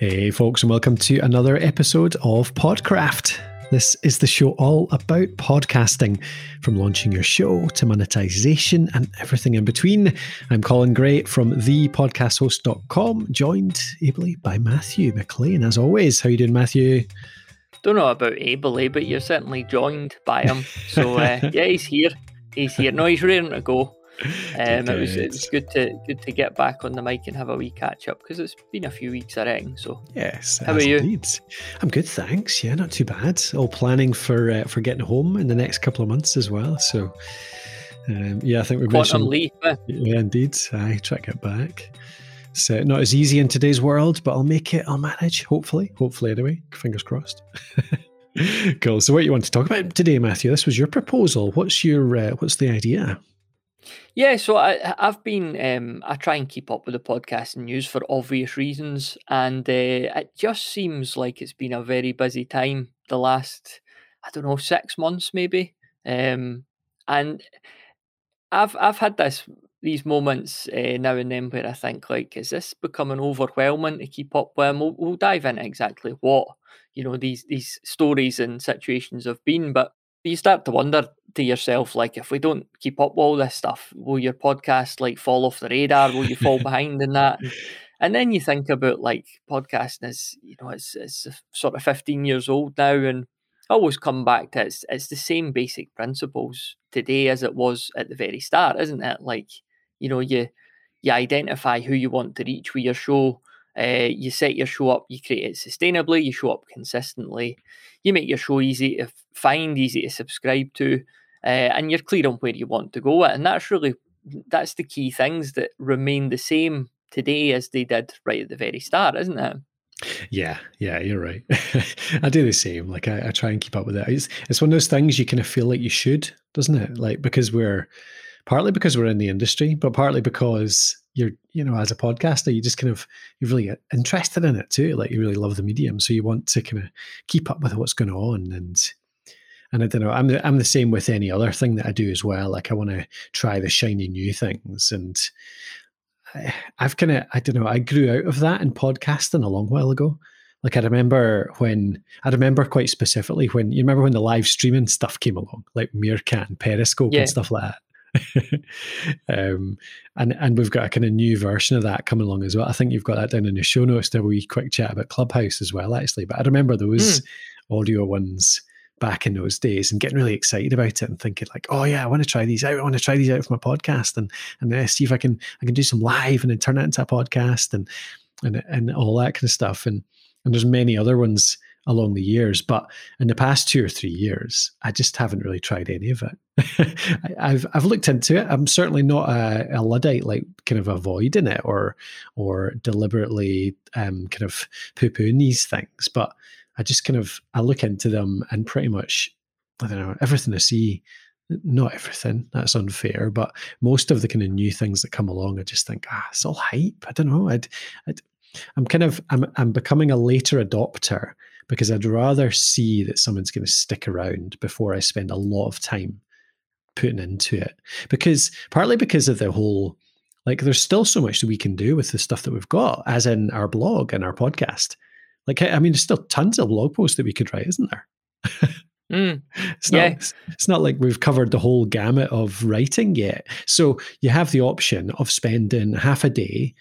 Hey, folks, and welcome to another episode of Podcraft. This is the show all about podcasting, from launching your show to monetization and everything in between. I'm Colin Gray from thepodcasthost.com, joined ably by Matthew McLean, as always. How you doing, Matthew? Don't know about ably, but you're certainly joined by him. So uh, yeah, he's here. He's here. No, he's ready to go. Um, it was it was good to good to get back on the mic and have a wee catch up because it's been a few weeks I already. So yes, how about you? Indeed. I'm good, thanks. Yeah, not too bad. All planning for uh, for getting home in the next couple of months as well. So um, yeah, I think we're quantum leap. Eh? Yeah, indeed. I try to get back. So not as easy in today's world, but I'll make it. I'll manage. Hopefully, hopefully anyway. Fingers crossed. cool. So, what you want to talk about today, Matthew? This was your proposal. What's your uh, what's the idea? Yeah, so I, I've been um, I try and keep up with the podcast news for obvious reasons, and uh, it just seems like it's been a very busy time the last I don't know six months maybe, um, and I've I've had this these moments uh, now and then where I think like is this becoming overwhelming to keep up with? We'll, we'll dive into exactly what you know these these stories and situations have been, but you start to wonder to yourself, like, if we don't keep up with all this stuff, will your podcast like fall off the radar? Will you fall behind in that? And, then you think about like podcasting is, you know, it's it's sort of 15 years old now, and I always come back to it's it's the same basic principles today as it was at the very start, isn't it? Like, you know, you you identify who you want to reach with your show uh, you set your show up, you create it sustainably, you show up consistently, you make your show easy to find, easy to subscribe to, uh, and you're clear on where you want to go. And that's really that's the key things that remain the same today as they did right at the very start, isn't it? Yeah, yeah, you're right. I do the same. Like I, I, try and keep up with it. It's it's one of those things you kind of feel like you should, doesn't it? Like because we're partly because we're in the industry, but partly because you're you know as a podcaster you just kind of you're really interested in it too like you really love the medium so you want to kind of keep up with what's going on and and I don't know I'm the, I'm the same with any other thing that I do as well like I want to try the shiny new things and I, I've kind of I don't know I grew out of that in podcasting a long while ago like I remember when I remember quite specifically when you remember when the live streaming stuff came along, like Meerkat and Periscope yeah. and stuff like that. um, and and we've got a kind of new version of that coming along as well. I think you've got that down in the show notes. There we quick chat about Clubhouse as well, actually. But I remember those mm. audio ones back in those days and getting really excited about it and thinking like, oh yeah, I want to try these out. I want to try these out for my podcast and and uh, see if I can I can do some live and then turn it into a podcast and and and all that kind of stuff. And and there's many other ones along the years. But in the past two or three years, I just haven't really tried any of it. I've I've looked into it. I'm certainly not a, a luddite, like kind of avoiding it or or deliberately um, kind of poo pooing these things. But I just kind of I look into them and pretty much I don't know everything I see. Not everything, that's unfair, but most of the kind of new things that come along, I just think, ah, it's all hype. I don't know. I'd, I'd I'm kind of I'm I'm becoming a later adopter because I'd rather see that someone's going to stick around before I spend a lot of time putting into it. Because partly because of the whole, like, there's still so much that we can do with the stuff that we've got, as in our blog and our podcast. Like, I mean, there's still tons of blog posts that we could write, isn't there? Mm, it's not yeah. it's not like we've covered the whole gamut of writing yet. So you have the option of spending half a day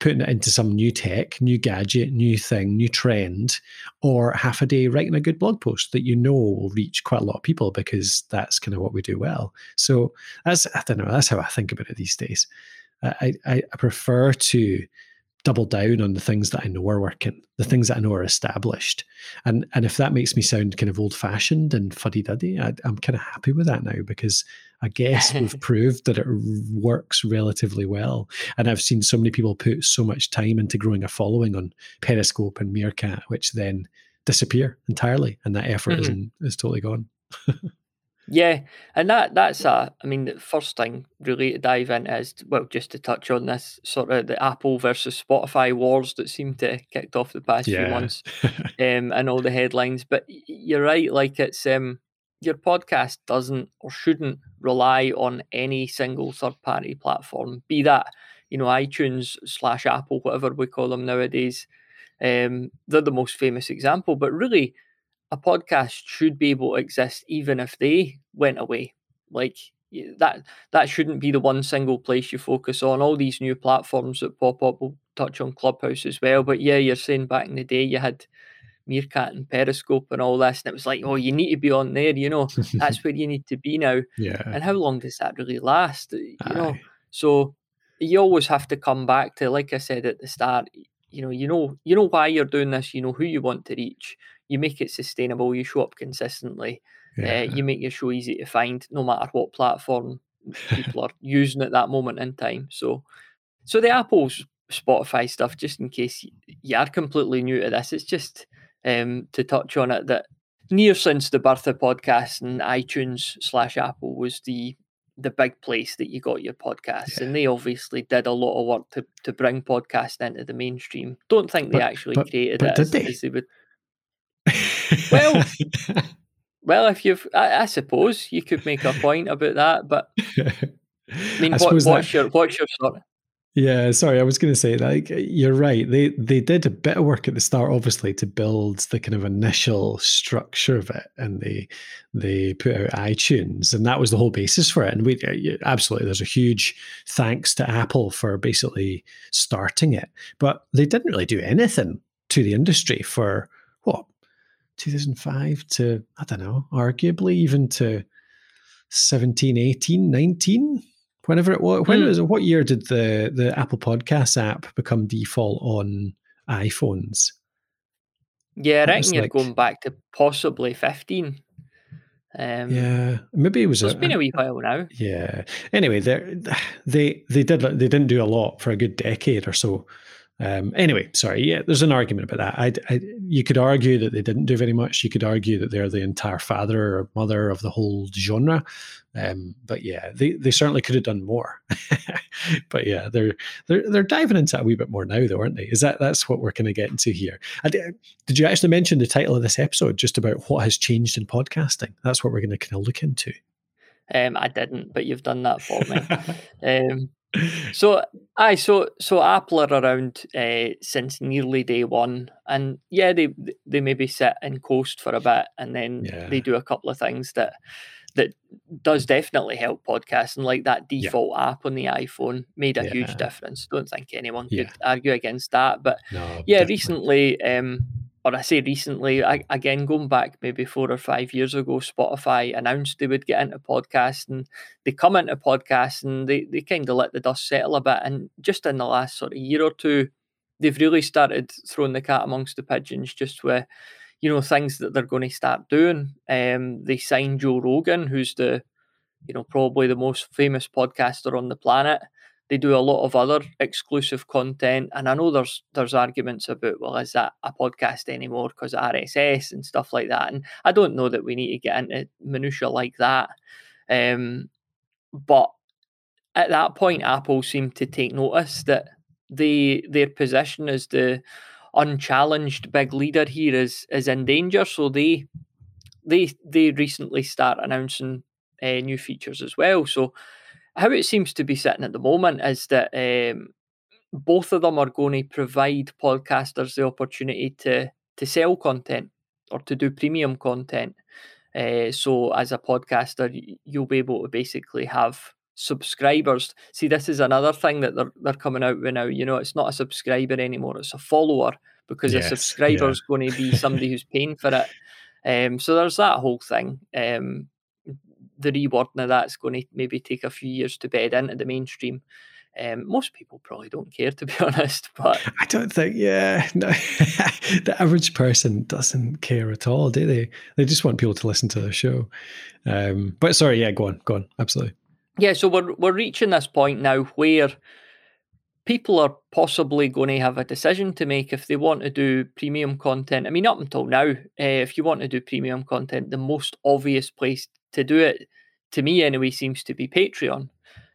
putting it into some new tech, new gadget, new thing, new trend, or half a day writing a good blog post that you know will reach quite a lot of people because that's kind of what we do well. So that's I don't know, that's how I think about it these days. I, I, I prefer to double down on the things that I know are working, the things that I know are established. And and if that makes me sound kind of old fashioned and fuddy duddy, I'm kind of happy with that now because I guess we've proved that it works relatively well. And I've seen so many people put so much time into growing a following on Periscope and Meerkat, which then disappear entirely, and that effort mm-hmm. is is totally gone. Yeah, and that that's a. I mean, the first thing really to dive in is well, just to touch on this sort of the Apple versus Spotify wars that seem to have kicked off the past yeah. few months, um, and all the headlines. But you're right, like it's um, your podcast doesn't or shouldn't rely on any single third party platform, be that you know iTunes slash Apple, whatever we call them nowadays. Um, they're the most famous example, but really, a podcast should be able to exist even if they went away. Like that, that shouldn't be the one single place you focus on. All these new platforms that pop up, will touch on Clubhouse as well. But yeah, you're saying back in the day you had Meerkat and Periscope and all this, and it was like, oh, you need to be on there. You know, that's where you need to be now. Yeah. And how long does that really last? Uh, you Aye. know, so you always have to come back to, like I said at the start, you know, you know, you know why you're doing this. You know who you want to reach. You make it sustainable. You show up consistently. Yeah. Uh, you make your show easy to find, no matter what platform people are using at that moment in time. So, so the Apple's Spotify stuff, just in case you are completely new to this, it's just um, to touch on it that near since the birth of podcast and iTunes slash Apple was the the big place that you got your podcasts, yeah. and they obviously did a lot of work to to bring podcast into the mainstream. Don't think they but, actually but, created but it as, they? as, they? would. Well, well, if you've, I, I, suppose you could make a point about that, but I mean, I what, what's that, your what's your sort? Yeah, sorry, I was going to say like you're right. They they did a bit of work at the start, obviously, to build the kind of initial structure of it, and they they put out iTunes, and that was the whole basis for it. And we absolutely, there's a huge thanks to Apple for basically starting it, but they didn't really do anything to the industry for 2005 to I don't know, arguably even to 17, 18, 19 whenever it was, when mm. was what year did the the Apple Podcasts app become default on iPhones? Yeah, I reckon you're like, going back to possibly fifteen. Um, yeah, maybe it was. It's a, been a wee while now. Yeah. Anyway, they they they did they didn't do a lot for a good decade or so. Um, anyway, sorry. Yeah, there's an argument about that. I, I, you could argue that they didn't do very much. You could argue that they're the entire father or mother of the whole genre. Um, but yeah, they, they certainly could have done more. but yeah, they're they're they're diving into it a wee bit more now, though, aren't they? Is that that's what we're going to get into here? Did, did you actually mention the title of this episode, just about what has changed in podcasting? That's what we're going to kind of look into. Um, I didn't, but you've done that for me. so I so so Apple are around uh, since nearly day one, and yeah, they they maybe sit and coast for a bit, and then yeah. they do a couple of things that that does definitely help podcasting, like that default yeah. app on the iPhone made a yeah. huge difference. Don't think anyone could argue against that, but no, yeah, definitely. recently. Um, or I say recently, I, again, going back maybe four or five years ago, Spotify announced they would get into podcasts and they come into podcasts and they, they kind of let the dust settle a bit. And just in the last sort of year or two, they've really started throwing the cat amongst the pigeons just with, you know, things that they're going to start doing. Um, they signed Joe Rogan, who's the, you know, probably the most famous podcaster on the planet. They do a lot of other exclusive content, and I know there's there's arguments about well, is that a podcast anymore because RSS and stuff like that. And I don't know that we need to get into minutia like that. Um, but at that point, Apple seemed to take notice that they their position as the unchallenged big leader here is is in danger. So they they they recently start announcing uh, new features as well. So how it seems to be sitting at the moment is that um, both of them are going to provide podcasters the opportunity to to sell content or to do premium content. Uh, so as a podcaster, you'll be able to basically have subscribers. See, this is another thing that they're they're coming out with now. You know, it's not a subscriber anymore; it's a follower because yes, a subscriber is yeah. going to be somebody who's paying for it. Um, so there's that whole thing. Um, the rewording of that's going to maybe take a few years to bed into the mainstream. Um, most people probably don't care, to be honest. But I don't think, yeah, no, the average person doesn't care at all, do they? They just want people to listen to the show. Um, but sorry, yeah, go on, go on, absolutely. Yeah, so we're we're reaching this point now where people are possibly going to have a decision to make if they want to do premium content. I mean, up until now, uh, if you want to do premium content, the most obvious place to do it, to me anyway, seems to be Patreon.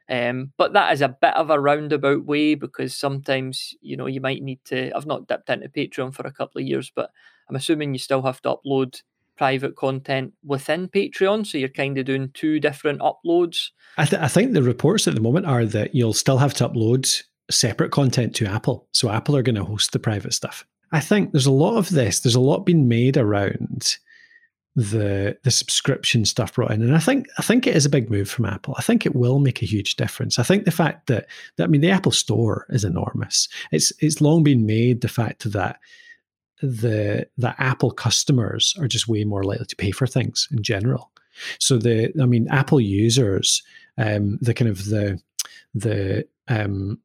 Um, but that is a bit of a roundabout way because sometimes, you know, you might need to. I've not dipped into Patreon for a couple of years, but I'm assuming you still have to upload private content within Patreon. So you're kind of doing two different uploads. I, th- I think the reports at the moment are that you'll still have to upload separate content to Apple. So Apple are going to host the private stuff. I think there's a lot of this. There's a lot being made around the the subscription stuff brought in, and I think I think it is a big move from Apple. I think it will make a huge difference. I think the fact that, that I mean the Apple Store is enormous. It's it's long been made the fact that the that Apple customers are just way more likely to pay for things in general. So the I mean Apple users, um, the kind of the the um,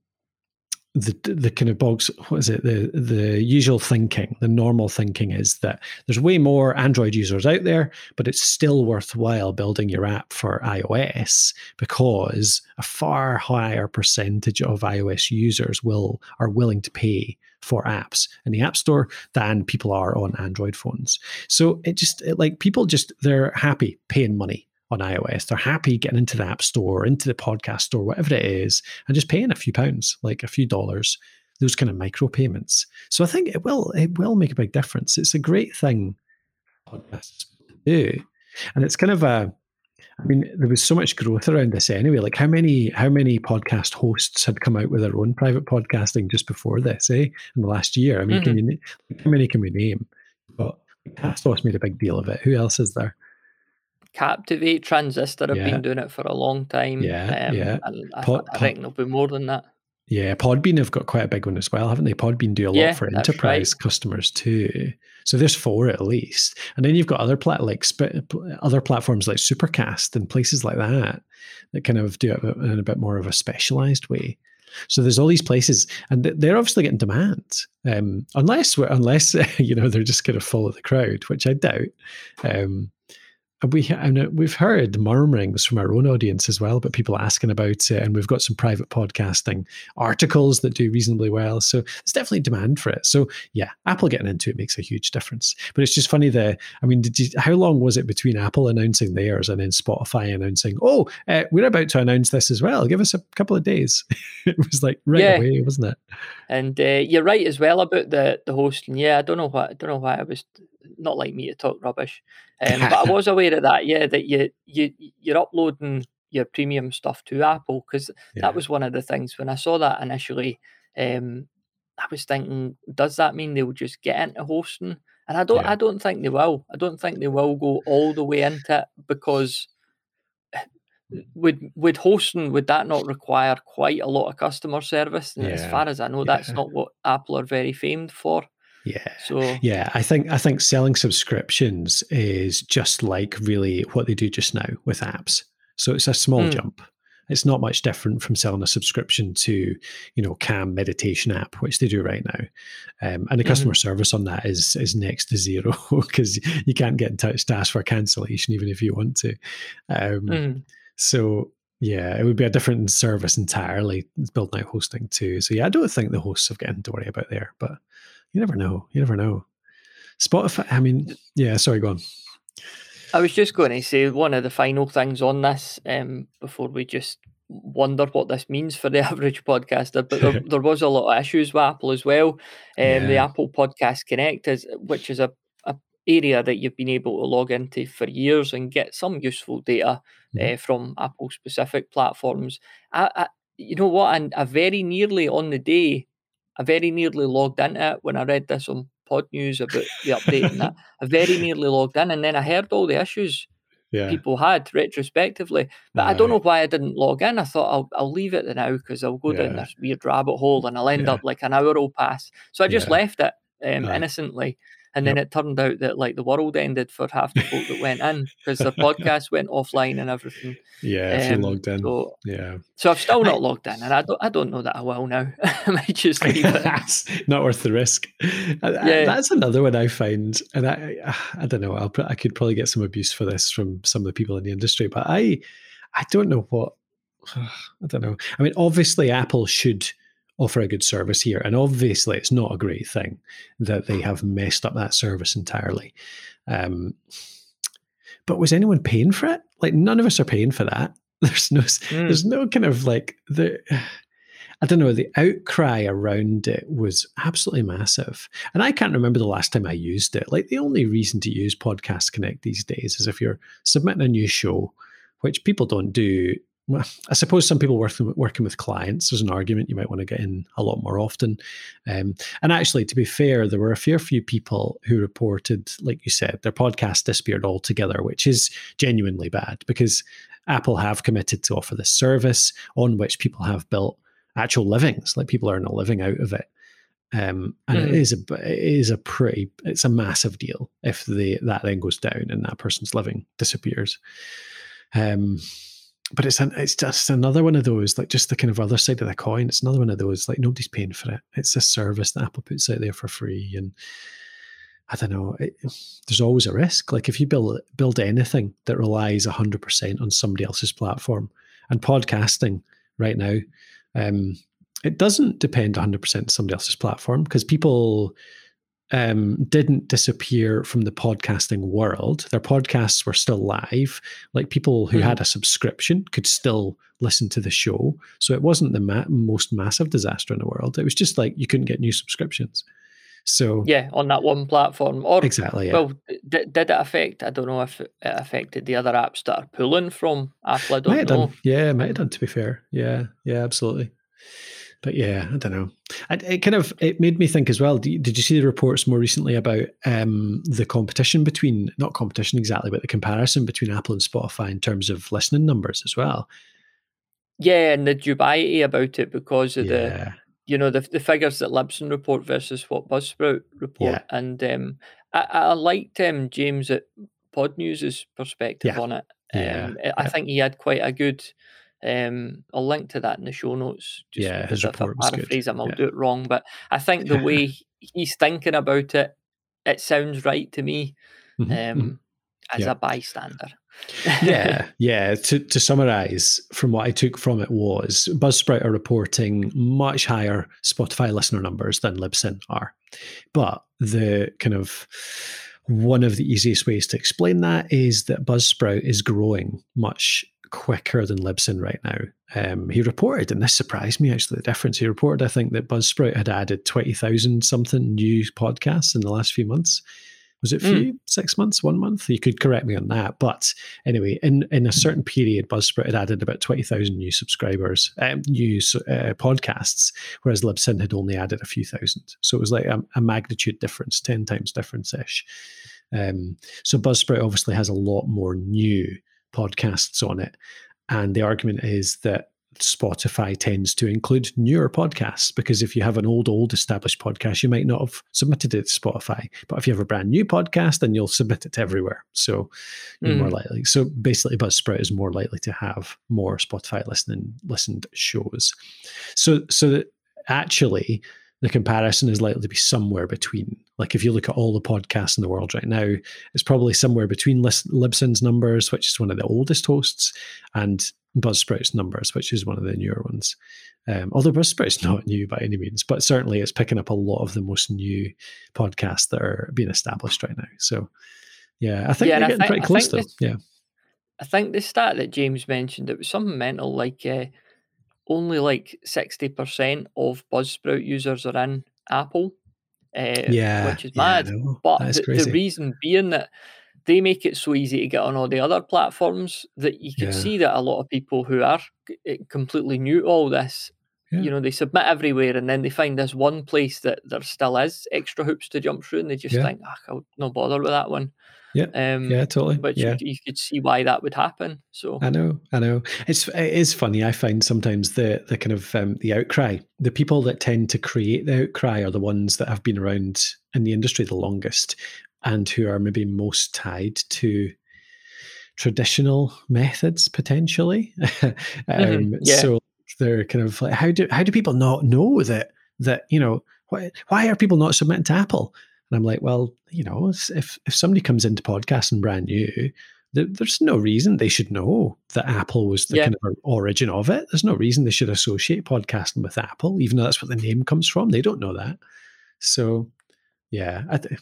the the kind of bogs what is it? The the usual thinking the normal thinking is that there's way more android users out there but it's still worthwhile building your app for ios because a far higher percentage of ios users will are willing to pay for apps in the app store than people are on android phones. So it just it, like people just they're happy paying money on iOS. They're happy getting into the App Store, into the podcast store, whatever it is, and just paying a few pounds, like a few dollars, those kind of micro payments. So I think it will it will make a big difference. It's a great thing podcasts do. And it's kind of a I mean, there was so much growth around this anyway. Like how many how many podcast hosts had come out with their own private podcasting just before this, eh? In the last year. I mean, mm-hmm. can you how many can we name? But Castos made a big deal of it. Who else is there? Captivate, Transistor have Yeah. been doing it for a long time. Yeah, um, yeah. I, Pod- I reckon there'll be more than that. Yeah, Podbean have got quite a big one as well, haven't they? Podbean do a lot Yeah, for enterprise right. customers too. So there's four at least, and then you've got other plat like sp- other platforms like Supercast and places like that that kind of do it in a bit more of a specialized way. So there's all these places, and they're obviously getting demand, um, unless unless you know they're just kind of follow the crowd, which I doubt. Um, we and we've heard murmurings from our own audience as well, but people asking about it, and we've got some private podcasting articles that do reasonably well. So there's definitely demand for it. So yeah, Apple getting into it makes a huge difference. But it's just funny the I mean, did you, how long was it between Apple announcing theirs and then Spotify announcing, oh, uh, we're about to announce this as well. Give us a couple of days. it was like right Yeah. away, wasn't it? And uh, you're right as well about the the hosting. Yeah, I don't know why. I don't know why I was not like me to talk rubbish, um, but I was aware of that. Yeah, that you you you're uploading your premium stuff to Apple because Yeah. that was one of the things when I saw that initially. Um, I was thinking, does that mean they'll just get into hosting? And I don't. Yeah. I don't think they will. I don't think they will go all the way into it because would would hosting would that not require quite a lot of customer service? And as far as I know, that's yeah. not what Apple are very famed for. Yeah. So Yeah, I think I think selling subscriptions is just like really what they do just now with apps. So it's a small Mm. jump. It's not much different from selling a subscription to, you know, Calm meditation app, which they do right now. Um, and the customer service on that is is next to zero because you can't get in touch to ask for cancellation even if you want to. Um, mm, So yeah, it would be a different service entirely. It's building out hosting too. So yeah, I don't think the hosts have got anything to worry about there, but you never know. You never know. Spotify. I mean, yeah. Sorry, go on. I was just going to say one of the final things on this um, before we just wonder what this means for the average podcaster. But there, there was a lot of issues with Apple as well. Um, The Apple Podcast Connect is, which is a area that you've been able to log into for years and get some useful data Mhm. uh, from Apple specific platforms. I, I, you know what? And I very nearly on the day, I very nearly logged into it when I read this on Pod News about the update and that. I very nearly logged in, and then I heard all the issues Yeah. people had retrospectively. But I don't know why I didn't log in. I thought I'll, I'll leave it now because I'll go down this weird rabbit hole and I'll end Yeah. up like an hour will pass. So I just Yeah. left it um, Aye. innocently. And then it turned out that like the world ended for half the folk that went in because the podcast went offline and everything. Yeah. If you Um, logged in. So, yeah. so I've still not logged in, and I don't. I don't know that I will now. I might just leave it. That's not worth the risk. Uh, Yeah. That's another one I find, and I, I don't know. I'll, I could probably get some abuse for this from some of the people in the industry, but I, I don't know what. I don't know. I mean, obviously, Apple should offer a good service here, and obviously, it's not a great thing that they have messed up that service entirely. Um, but was anyone paying for it? Like, none of us are paying for that. There's no, Mm. there's no kind of like the. I don't know, the outcry around it was absolutely massive. And I can't remember the last time I used it. Like, the only reason to use Podcast Connect these days is if you're submitting a new show, which people don't do I suppose some people working working with clients, there's an argument you might want to get in a lot more often. Um, and actually, to be fair, there were a fair few people who reported, like you said, their podcast disappeared altogether, which is genuinely bad because Apple have committed to offer this service on which people have built actual livings, like people earn a living out of it. Um, and mm. it is a it is a pretty it's a massive deal if the that then goes down and that person's living disappears. Um, but it's an, it's just another one of those like just the kind of other side of the coin. It's another one of those like nobody's paying for it. It's a service that Apple puts out there for free, and I don't know. It, there's always a risk. Like if you build build anything that relies hundred percent on somebody else's platform, and podcasting right now, um, it doesn't depend 100% on somebody else's platform because people um, didn't disappear from the podcasting world. Their podcasts were still live. Like people who mm. had a subscription could still listen to the show. So it wasn't the ma- most massive disaster in the world. It was just like you couldn't get new subscriptions. So yeah, on that one platform, or exactly. Yeah. Well, did, did it affect? I don't know if it affected the other apps that are pulling from Apple. I don't know. Done. Yeah, it might have done. To be fair, yeah, yeah, absolutely but yeah, I don't know. It, it, kind of it made me think as well. Did, you see the reports more recently about um, the competition between not competition exactly, but the comparison between Apple and Spotify in terms of listening numbers as well? Yeah, and the dubiety about it because of yeah. the you know the the figures that Libsyn report versus what Buzzsprout report, yeah. and um, I, I liked um, James at Podnews's perspective yeah. on it. Um, I think he had quite a good um, I'll link to that in the show notes. Just yeah, his if I paraphrase him, I'll yeah. do it wrong. But I think the way he's thinking about it, it sounds right to me mm-hmm. um, mm-hmm. as yeah. a bystander. yeah, yeah. To to summarize, from what I took from it was Buzzsprout are reporting much higher Spotify listener numbers than Libsyn are, but the kind of one of the easiest ways to explain that is that Buzzsprout is growing much quicker than Libsyn right now. Um, he reported, and this surprised me actually, the difference. He reported, I think, that Buzzsprout had added 20,000 something new podcasts in the last few months. Was it few? Mm. Six months, one month? You could correct me on that. But anyway, in, in a certain period, Buzzsprout had added about 20,000 new subscribers, um, new uh, podcasts, whereas Libsyn had only added a few thousand. So it was like a, a magnitude difference, 10 times difference ish. Um, so Buzzsprout obviously has a lot more new podcasts on it. And the argument is that Spotify tends to include newer podcasts because if you have an old, old established podcast, you might not have submitted it to Spotify. But if you have a brand new podcast, then you'll submit it to everywhere. So you're mm. more likely. So basically, Buzzsprout is more likely to have more Spotify listening listened shows. So so that actually, the comparison is likely to be somewhere between. Like if you look at all the podcasts in the world right now, it's probably somewhere between Libsyn's numbers, which is one of the oldest hosts, and Buzzsprout's numbers, which is one of the newer one's. Um, although Buzzsprout's not new by any means, but certainly it's picking up a lot of the most new podcasts that are being established right now. So, yeah, I think yeah, they're getting think, pretty close though. yeah. I think the stat that James mentioned, it was something mental like uh, only like 60% of Buzzsprout users are in Apple. Uh, yeah, which is mad. Yeah, but the, the, reason being that they make it so easy to get on all the other platforms that you can yeah. see that a lot of people who are eh, completely new to all this, yeah. you know, they submit everywhere and then they find this one place that there still is extra hoops to jump through and they just think, ah, I'll no bother with that one. Yeah. Um, yeah, totally. But yeah. You, you, could see why that would happen. So I know, I know. It's it is funny. I find sometimes the the kind of um, the outcry, the people that tend to create the outcry are the ones that have been around in the industry the longest and who are maybe most tied to traditional methods potentially. um, mm-hmm. yeah. So they're kind of like, how do how do people not know that that you know why why are people not submitting to Apple? And I'm like, well, you know, if if somebody comes into podcasting brand new, there, there's no reason they should know that Apple was the yeah. kind of origin of it. There's no reason they should associate podcasting with Apple, even though that's what the name comes from. They don't know that. So, yeah, I, th-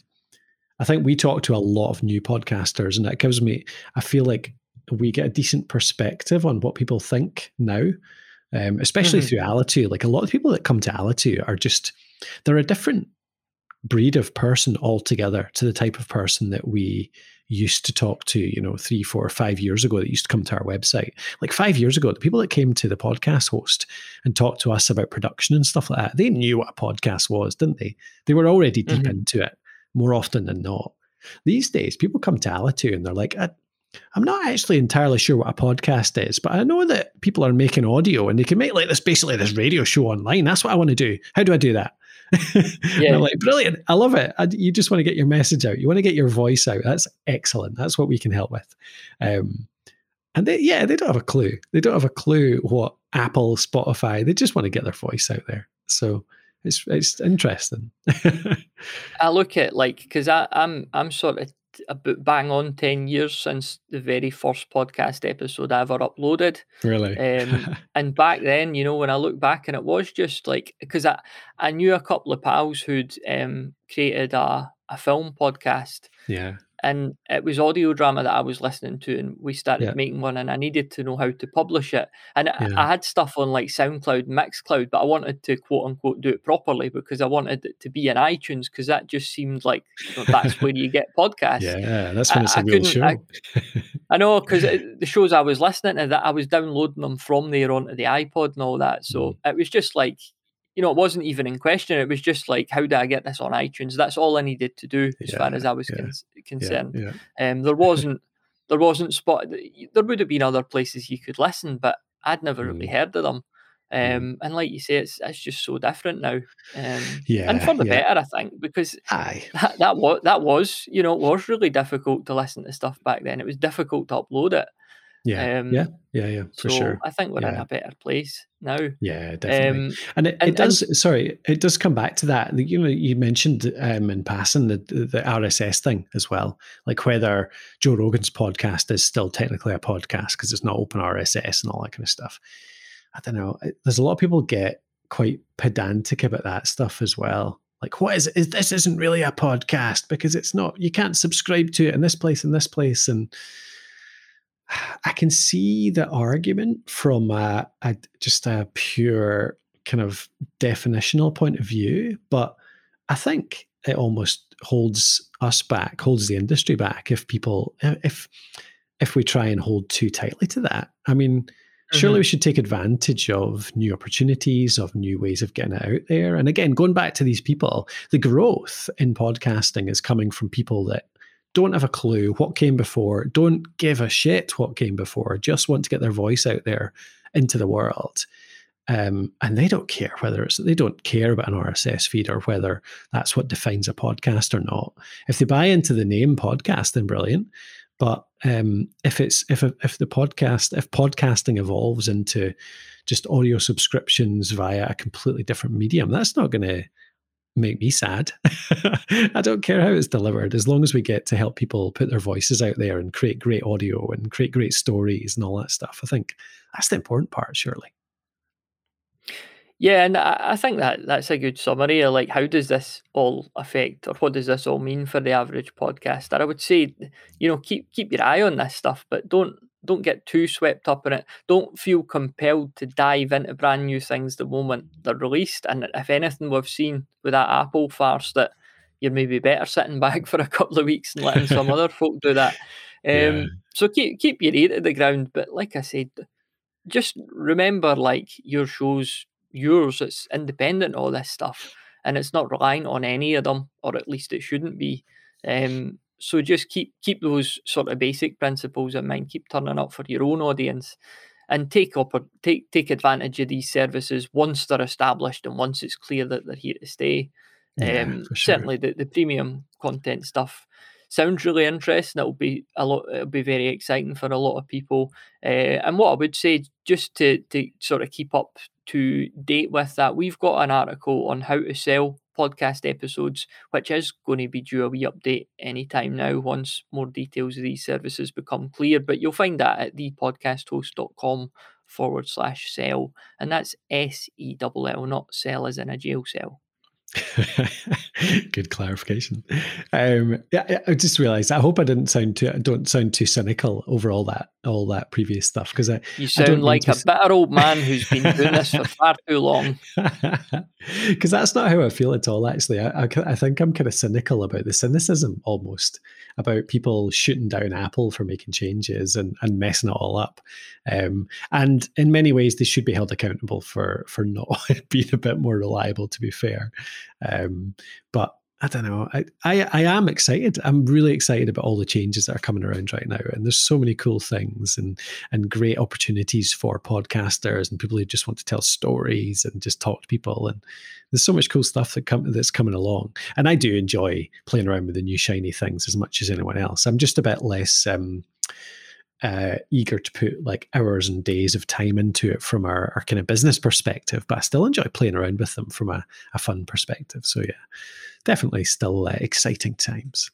I think we talk to a lot of new podcasters, and that gives me, I feel like we get a decent perspective on what people think now, um, especially mm-hmm. through Alitu. Like a lot of people that come to Alitu are just, they're a different breed of person altogether to the type of person that we used to talk to, you know, three, four, five years ago that used to come to our website. Like five years ago, the people that came to the podcast host and talked to us about production and stuff like that, they knew what a podcast was, didn't they? They were already deep mm-hmm. into it more often than not. These days, people come to Alitu and they're like, I, I'm not actually entirely sure what a podcast is, but I know that people are making audio and they can make like this basically this radio show online. That's what I want to do. How do I do that? yeah. I'm like, brilliant. I love it. I, you just want to get your message out. You want to get your voice out. That's excellent. That's what we can help with. Um, and they, yeah, they don't have a clue. They don't have a clue what Apple, Spotify, they just want to get their voice out there. So it's it's interesting. I look at like because I'm I'm sort of about bang on 10 years since the very first podcast episode I ever uploaded. Really? Um, and back then, you know, when I look back and it was just like, because I, I knew a couple of pals who'd um, created a, a film podcast. Yeah and it was audio drama that I was listening to, and we started yeah. making one, and I needed to know how to publish it. And yeah. I had stuff on like SoundCloud, Mixcloud, but I wanted to quote unquote do it properly because I wanted it to be in iTunes because that just seemed like that's where you get podcasts. Yeah, that's when it's I, a real show. I, I know because the shows I was listening to that I was downloading them from there onto the iPod and all that, so mm. it was just like you know, it wasn't even in question. It was just like, how do I get this on iTunes? That's all I needed to do, as yeah, far as I was yeah, con- concerned. Yeah, um, there wasn't, there wasn't spot. There would have been other places you could listen, but I'd never mm. really heard of them. Mm. Um, and like you say, it's it's just so different now. Um, yeah, and for the better, I think, because Aye. that that was that was you know it was really difficult to listen to stuff back then. It was difficult to upload it. Yeah, um, yeah, yeah, yeah, for so sure. I think we're yeah. in a better place now. Yeah, definitely. Um, and it, and, it does. And, sorry, it does come back to that. You know, you mentioned um, in passing the, the RSS thing as well, like whether Joe Rogan's podcast is still technically a podcast because it's not open RSS and all that kind of stuff. I don't know. There's a lot of people get quite pedantic about that stuff as well. Like, what is, is this? Isn't really a podcast because it's not. You can't subscribe to it in this place and this place and I can see the argument from a, a, just a pure kind of definitional point of view, but I think it almost holds us back, holds the industry back if people if if we try and hold too tightly to that. I mean, mm-hmm. surely we should take advantage of new opportunities, of new ways of getting it out there. And again, going back to these people, the growth in podcasting is coming from people that don't have a clue what came before, don't give a shit what came before, just want to get their voice out there into the world. Um, and they don't care whether it's they don't care about an RSS feed or whether that's what defines a podcast or not. If they buy into the name podcast, then brilliant. But um, if it's if if the podcast if podcasting evolves into just audio subscriptions via a completely different medium, that's not going to make me sad. I don't care how it's delivered, as long as we get to help people put their voices out there and create great audio and create great stories and all that stuff. I think that's the important part, surely. Yeah, and I think that that's a good summary like how does this all affect or what does this all mean for the average podcaster? I would say, you know, keep keep your eye on this stuff, but don't don't get too swept up in it. Don't feel compelled to dive into brand new things the moment they're released. And if anything, we've seen with that Apple farce that you're maybe better sitting back for a couple of weeks and letting some other folk do that. Um, yeah. So keep keep your ear to the ground. But like I said, just remember, like your show's yours. It's independent all this stuff, and it's not reliant on any of them, or at least it shouldn't be. Um, so just keep keep those sort of basic principles in mind. Keep turning up for your own audience, and take up take take advantage of these services once they're established and once it's clear that they're here to stay. Yeah, um, sure. Certainly, the, the premium content stuff sounds really interesting. It'll be a lot. It'll be very exciting for a lot of people. Uh, and what I would say, just to to sort of keep up to date with that, we've got an article on how to sell podcast episodes, which is going to be due a wee update anytime now once more details of these services become clear. But you'll find that at thepodcasthost.com forward slash sell. And that's S E L L, not sell as in a jail cell. Good clarification. Um, yeah, I just realised. I hope I didn't sound too. I don't sound too cynical over all that, all that previous stuff. Because I, you sound like a bitter old man who's been doing this for far too long. Because that's not how I feel at all. Actually, I, I, I think I'm kind of cynical about the cynicism almost. About people shooting down Apple for making changes and, and messing it all up. Um, and in many ways, they should be held accountable for for not being a bit more reliable. To be fair, um, but I don't know. I, I, I am excited. I'm really excited about all the changes that are coming around right now, and there's so many cool things and and great opportunities for podcasters and people who just want to tell stories and just talk to people. And there's so much cool stuff that come that's coming along. And I do enjoy playing around with the new shiny things as much as anyone else. I'm just a bit less. Um, uh, eager to put like hours and days of time into it from our, our kind of business perspective, but I still enjoy playing around with them from a, a fun perspective. So yeah, definitely still uh, exciting times.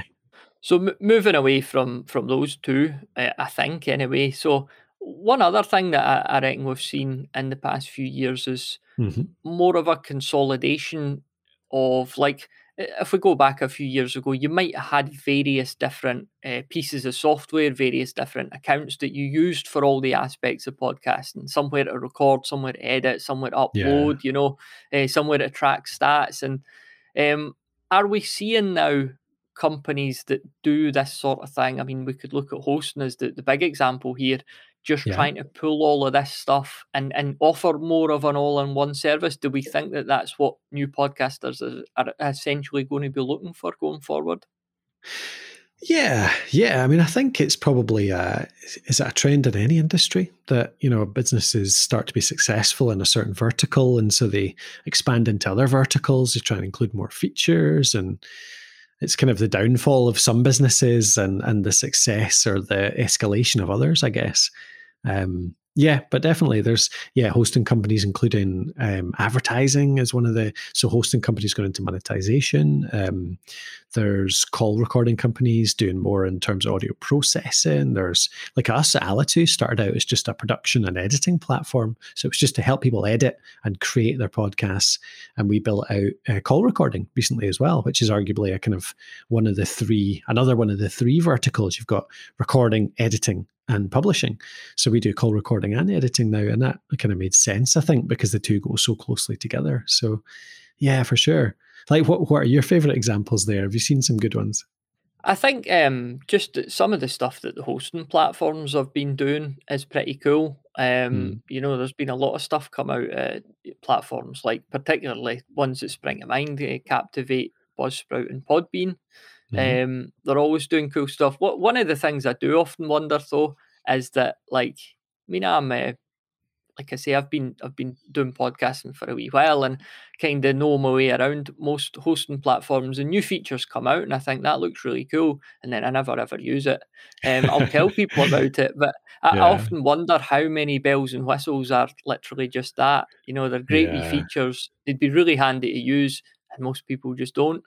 so m- moving away from from those two, uh, I think anyway. So one other thing that I, I, reckon we've seen in the past few years is mm-hmm. more of a consolidation of like if we go back a few years ago, you might have had various different uh, pieces of software, various different accounts that you used for all the aspects of podcasting. Somewhere to record, somewhere to edit, somewhere to upload. Yeah. You know, uh, somewhere to track stats and um, are we seeing now companies that do this sort of thing? I mean, we could look at hosting as the, the big example here, just yeah. trying to pull all of this stuff and, and offer more of an all in one service. Do we think that that's what new podcasters are, are essentially going to be looking for going forward? Yeah, yeah. I mean, I think it's probably a, is it a trend in any industry that you know businesses start to be successful in a certain vertical, and so they expand into other verticals. They try and include more features, and it's kind of the downfall of some businesses and and the success or the escalation of others, I guess. Um, yeah, but definitely there's yeah hosting companies including um, advertising as one of the so hosting companies going into monetization. Um, there's call recording companies doing more in terms of audio processing. There's like us at Alitu started out as just a production and editing platform, so it was just to help people edit and create their podcasts. And we built out uh, call recording recently as well, which is arguably a kind of one of the three another one of the three verticals. You've got recording, editing, and publishing. So we do call recording and editing now, and that kind of made sense, I think, because the two go so closely together. So, yeah, for sure. Like, what what are your favorite examples there? Have you seen some good ones? I think um, just some of the stuff that the hosting platforms have been doing is pretty cool. Um, mm. You know, there's been a lot of stuff come out at platforms like, particularly ones that spring to mind, uh, Captivate, Buzzsprout, and Podbean. Mm-hmm. Um, they're always doing cool stuff. What one of the things I do often wonder though is that like I mean I'm uh, like I say I've been I've been doing podcasting for a wee while and kind of know my way around most hosting platforms and new features come out and I think that looks really cool and then I never ever use it. Um, I'll tell people about it, but I, yeah. I, often wonder how many bells and whistles are literally just that. You know, they're great yeah. features. They'd be really handy to use, and most people just don't.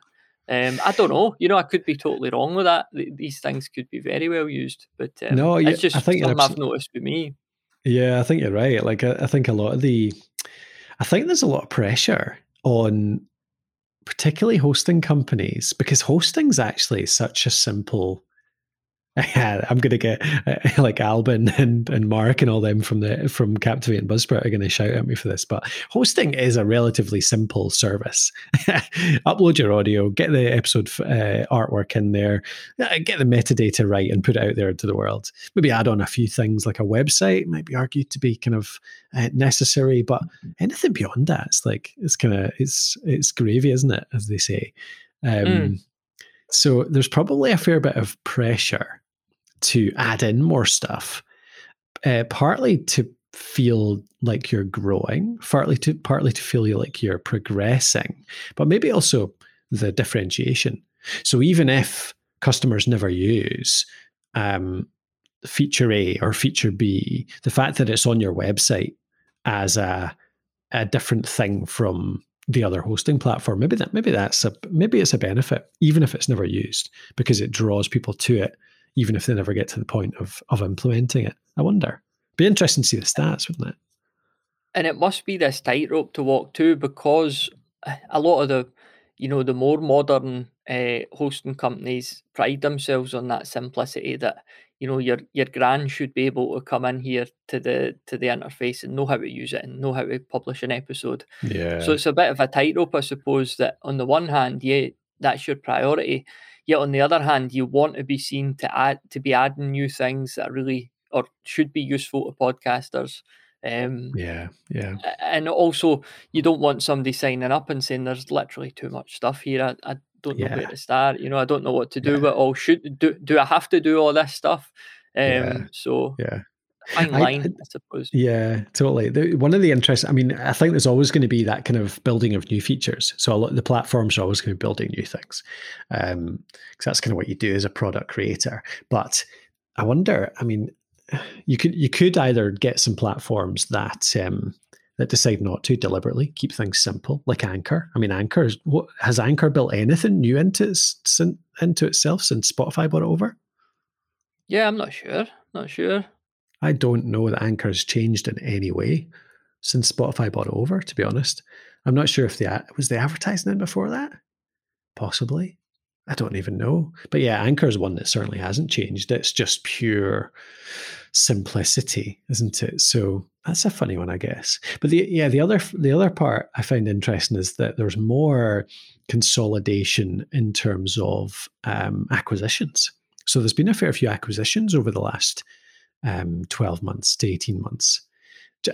Um, I don't know. You know, I could be totally wrong with that. These things could be very well used, but um, no, yeah, it's just I think something I've noticed with me. Yeah, I think you're right. Like, I, I think a lot of the, I think there's a lot of pressure on, particularly hosting companies, because hosting's actually such a simple I'm going to get uh, like Alban and, and Mark and all them from the from Captivate and Buzzsprout are going to shout at me for this. But hosting is a relatively simple service. Upload your audio, get the episode uh, artwork in there, uh, get the metadata right, and put it out there into the world. Maybe add on a few things like a website might be argued to be kind of uh, necessary, but anything beyond that, it's like it's kind of it's it's gravy, isn't it? As they say. Um, mm. So there's probably a fair bit of pressure to add in more stuff, uh, partly to feel like you're growing, partly to partly to feel like you're progressing, but maybe also the differentiation. So even if customers never use um, feature A or feature B, the fact that it's on your website as a a different thing from the other hosting platform, maybe that maybe that's a maybe it's a benefit, even if it's never used, because it draws people to it even if they never get to the point of of implementing it. I wonder. Be interesting to see the stats, wouldn't it? And it must be this tightrope to walk too, because a lot of the, you know, the more modern uh, hosting companies pride themselves on that simplicity that you know your your grand should be able to come in here to the to the interface and know how to use it and know how to publish an episode. Yeah. So it's a bit of a tightrope, I suppose. That on the one hand, yeah, that's your priority Yet on the other hand, you want to be seen to add to be adding new things that really or should be useful to podcasters. Um, yeah, yeah. And also, you don't want somebody signing up and saying there's literally too much stuff here. I, I don't know yeah. where to start. You know, I don't know what to do. Yeah. But oh, should do do I have to do all this stuff? Um, yeah. So yeah, fine line, I, I, suppose. Yeah, totally. The, one of the interests, I mean, I think there's always going to be that kind of building of new features. So a lot, the platforms are always going to be building new things, because um, that's kind of what you do as a product creator. But I wonder, I mean, you could you could either get some platforms that um, that decide not to deliberately keep things simple, like Anchor. I mean, Anchor what has Anchor built anything new into its, into itself since Spotify bought it over? Yeah, I'm not sure. Not sure. I don't know that Anchor's changed in any way since Spotify bought it over. To be honest, I'm not sure if the was the advertising in before that. Possibly, I don't even know. But yeah, Anchor's one that certainly hasn't changed. It's just pure simplicity, isn't it? So that's a funny one, I guess. But the yeah, the other the other part I find interesting is that there's more consolidation in terms of um, acquisitions. So there's been a fair few acquisitions over the last um, 12 months to 18 months,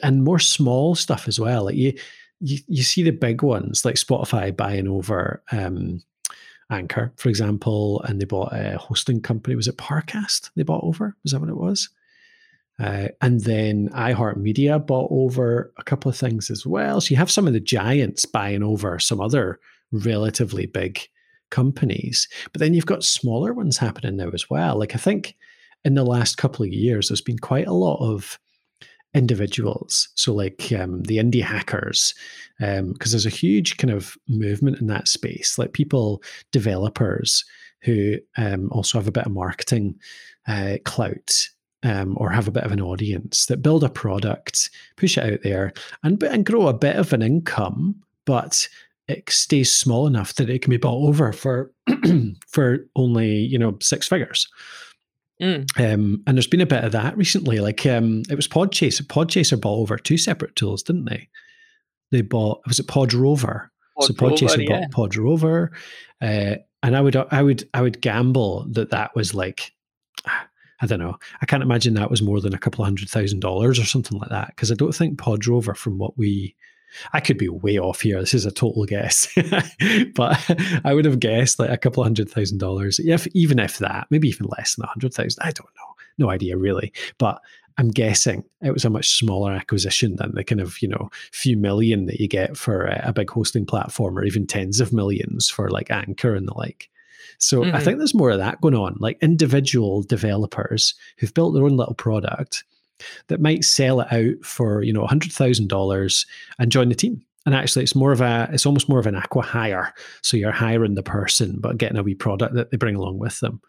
and more small stuff as well. Like you, you, you see the big ones like Spotify buying over um, Anchor, for example, and they bought a hosting company. Was it Parcast? They bought over. Was that what it was? Uh, and then iHeartMedia bought over a couple of things as well. So you have some of the giants buying over some other relatively big companies, but then you've got smaller ones happening now as well. Like I think in the last couple of years, there's been quite a lot of individuals. So like um, the indie hackers, because um, there's a huge kind of movement in that space. Like people, developers who um, also have a bit of marketing uh, clout um, or have a bit of an audience that build a product, push it out there, and and grow a bit of an income, but it stays small enough that it can be bought over for for only you know six figures. Mm. Um, and there's been a bit of that recently. Like um, it was Podchaser. Podchaser bought over two separate tools, didn't they? They bought was it Podrover? Pod so Podchaser yeah. bought Podrover, uh, and I would I would I would gamble that that was like I don't know. I can't imagine that was more than a couple of hundred thousand dollars or something like that. Because I don't think Podrover, from what we, I could be way off here. This is a total guess, but I would have guessed like a couple hundred thousand dollars. If even if that, maybe even less than a hundred thousand. I don't know. No idea really. But I'm guessing it was a much smaller acquisition than the kind of you know few million that you get for a, a big hosting platform, or even tens of millions for like Anchor and the like. So mm-hmm. I think there's more of that going on, like individual developers who've built their own little product that might sell it out for, you know, $100,000 and join the team. And actually, it's more of a, it's almost more of an acqui-hire. So you're hiring the person, but getting a wee product that they bring along with them.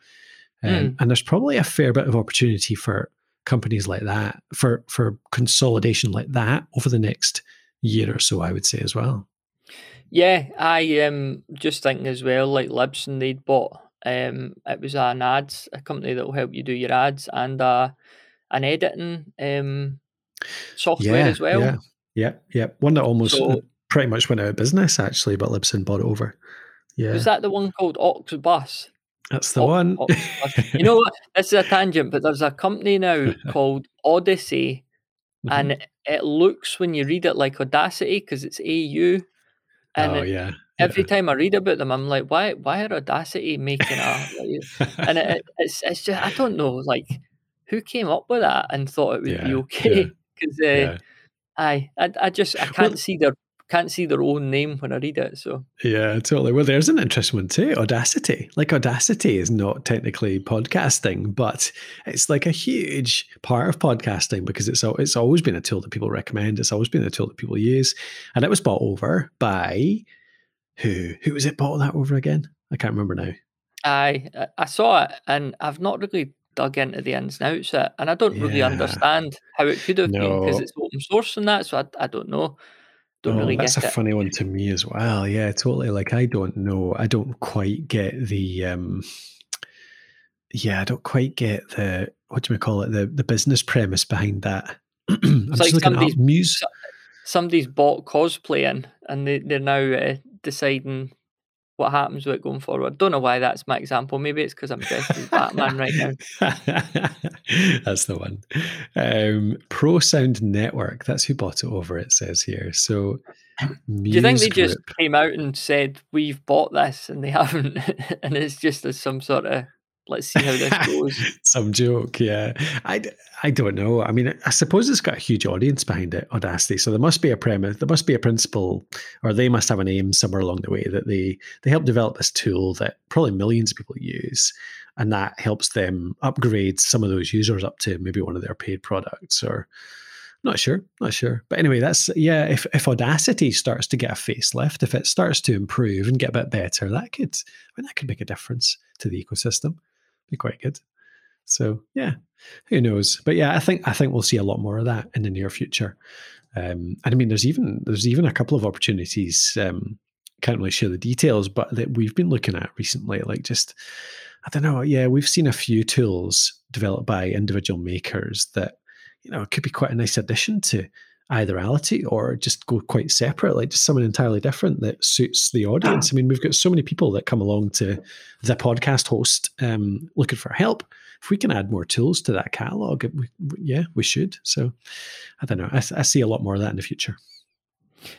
Um, mm. And there's probably a fair bit of opportunity for companies like that, for for consolidation like that over the next year or so, I would say as well. Yeah, I um just thinking as well, like Libsyn, they'd bought um it was an ads a company that will help you do your ads and uh an editing um software yeah, as well. Yeah, yeah, yeah. One that almost so, pretty much went out of business actually, but Libsyn bought it over. Yeah. Was that the one called Auxbus? That's the one. you know what? This is a tangent, but there's a company now called Audacy, mm-hmm. and it looks when you read it like Audacity because it's AU. And oh, yeah. Every yeah. time I read about them, I'm like, why? Why are Audacity making a? and it, it's it's just I don't know, like who came up with that and thought it would yeah, be okay? Because uh, I, I I just I can't well, see their can't see their own name when I read it. So yeah, totally. Well, there's an interesting one too. Audacity, like Audacity, is not technically podcasting, but it's like a huge part of podcasting because it's it's always been a tool that people recommend. It's always been a tool that people use, and it was bought over by who? Who was it bought that over again? I can't remember now. I I saw it, and I've not really dug into the ins and outs of it, and I don't yeah. really understand how it could have no. been because it's open source and that. So I, I don't know don't oh, really that's a it. funny one to me as well. Yeah, totally. Like I don't know. I don't quite get the um yeah, I don't quite get the what do we call it? The the business premise behind that. I'm it's just like looking at music. Somebody's bought cosplaying and they, they're now uh, deciding what happens with it going forward. Don't know why that's my example. Maybe it's because I'm dressed as Batman right now. that's the one. Um, Pro Sound Network. That's who bought it over. It says here. So, do you think they Group. just came out and said we've bought this and they haven't, and it's just as some sort of let's see how this goes. Some joke, yeah. I, I don't know. I mean, I suppose it's got a huge audience behind it, Audacity. So there must be a premise, there must be a principle, or they must have an aim somewhere along the way that they they help develop this tool that probably millions of people use, and that helps them upgrade some of those users up to maybe one of their paid products or. Not sure, not sure. But anyway, that's yeah. If if Audacity starts to get a facelift, if it starts to improve and get a bit better, that could I mean that could make a difference to the ecosystem be quite good. So yeah, who knows? But yeah, I think I think we'll see a lot more of that in the near future. Um, and I mean, there's even there's even a couple of opportunities. Um, can't really share the details, but that we've been looking at recently. Like just, I don't know. Yeah, we've seen a few tools developed by individual makers that you know could be quite a nice addition to either Alitu or just go quite separate, like just someone entirely different that suits the audience. I mean, we've got so many people that come along to the podcast host um, looking for help. If we can add more tools to that catalog, we, yeah, we should. So I don't know. I, I, see a lot more of that in the future.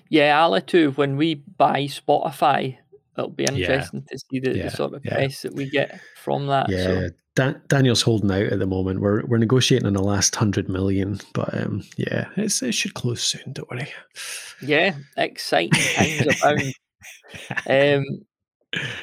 Yeah, Alitu. When we buy Spotify, it'll be interesting yeah. to see the, yeah. the, sort of yeah. price that we get from that. Yeah, so. Dan- Daniel's holding out at the moment. We're we're negotiating on the last hundred million, but um, yeah, it should close soon. Don't worry. Yeah, exciting times around. Um,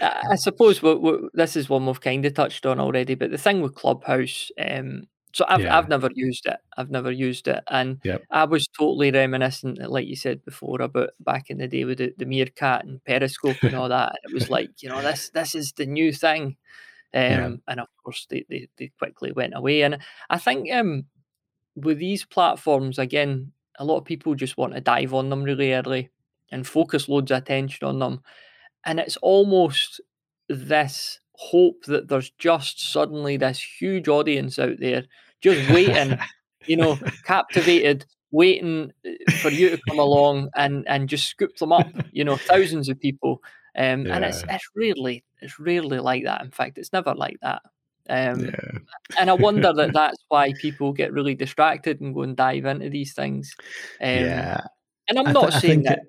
I, I suppose we're, we're, this is one we've kind of touched on already, but the thing with Clubhouse, um, so I've yeah. I've never used it. I've never used it, and yep. I was totally reminiscent, like you said before, about back in the day with the, the Meerkat and Periscope and all that. And it was like, you know, this this is the new thing. Um, yeah. And of course, they, they, they quickly went away. And I think um, with these platforms, again, a lot of people just want to dive on them really early and focus loads of attention on them. And it's almost this hope that there's just suddenly this huge audience out there just waiting, you know, captivated, waiting uh, for you to come along and and just scoop them up, you know, thousands of people. Um, yeah. And it's it's rarely it's rarely like that. In fact, it's never like that. Um, yeah. and I wonder that that's why people get really distracted and go and dive into these things. Um, yeah. And I'm not th- saying that.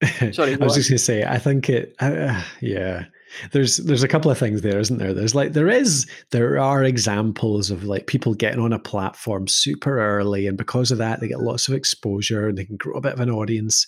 It, sorry, I was just going to say, I think it. Uh, yeah, there's there's a couple of things there, isn't there? There's like there is there are examples of like people getting on a platform super early, and because of that, they get lots of exposure and they can grow a bit of an audience.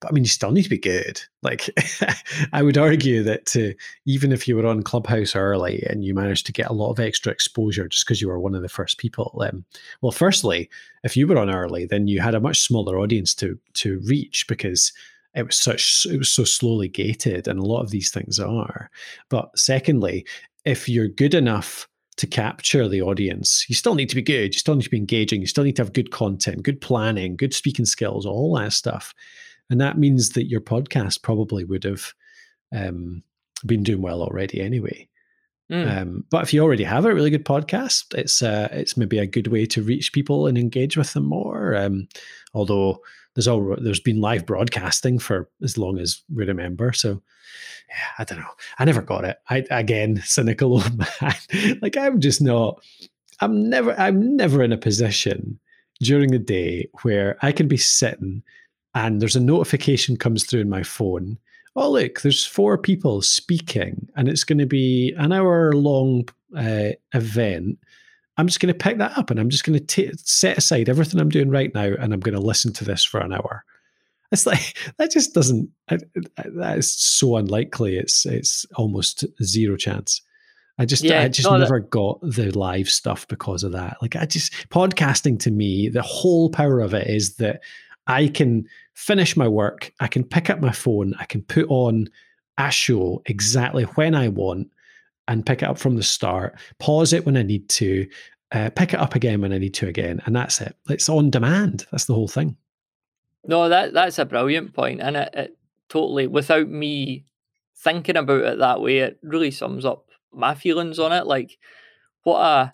But I mean, you still need to be good. Like, I would argue that to, even if you were on Clubhouse early and you managed to get a lot of extra exposure just because you were one of the first people, um, well, firstly, if you were on early, then you had a much smaller audience to to reach because it was such it was so slowly gated, and a lot of these things are. But secondly, if you're good enough to capture the audience. You still need to be good. You still need to be engaging. You still need to have good content, good planning, good speaking skills, all that stuff and that means that your podcast probably would have um, been doing well already anyway. Mm. Um, but if you already have a really good podcast, it's uh, it's maybe a good way to reach people and engage with them more. Um, although there's all there's been live broadcasting for as long as we remember, so yeah, I don't know. I never got it. I again cynical old man. like I'm just not. I'm never. I'm never in a position during the day where I can be sitting and there's a notification comes through in my phone. Oh, look, there's four people speaking, and it's going to be an hour long uh, event. I'm just going to pick that up and I'm just going to set aside everything I'm doing right now and I'm going to listen to this for an hour. It's like that just doesn't. That is so unlikely. It's it's almost zero chance. I just yeah, I just never that. got the live stuff because of that. Like I just podcasting to me, the whole power of it is that I can finish my work, I can pick up my phone, I can put on a show exactly when I want and pick it up from the start, pause it when I need to, uh, pick it up again when I need to again, and that's it. It's on demand. That's the whole thing. No, that that's a brilliant point, and it, it totally, without me thinking about it that way, it really sums up my feelings on it. Like, what a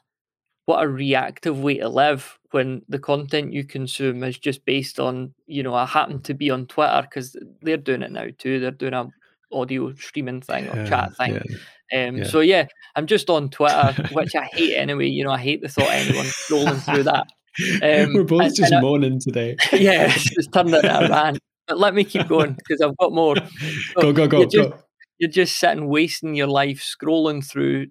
what a reactive way to live when the content you consume is just based on you know I happen to be on Twitter because they're doing it now too. They're doing a audio streaming thing or chat thing. Yeah, um, yeah. So yeah, I'm just on Twitter, which I hate anyway. You know, I hate the thought of anyone scrolling through that. Um, We're both and, just and moaning today. yeah, just turned into a rant. But let me keep going because I've got more. So go go go you're just, go. You're just sitting wasting your life scrolling through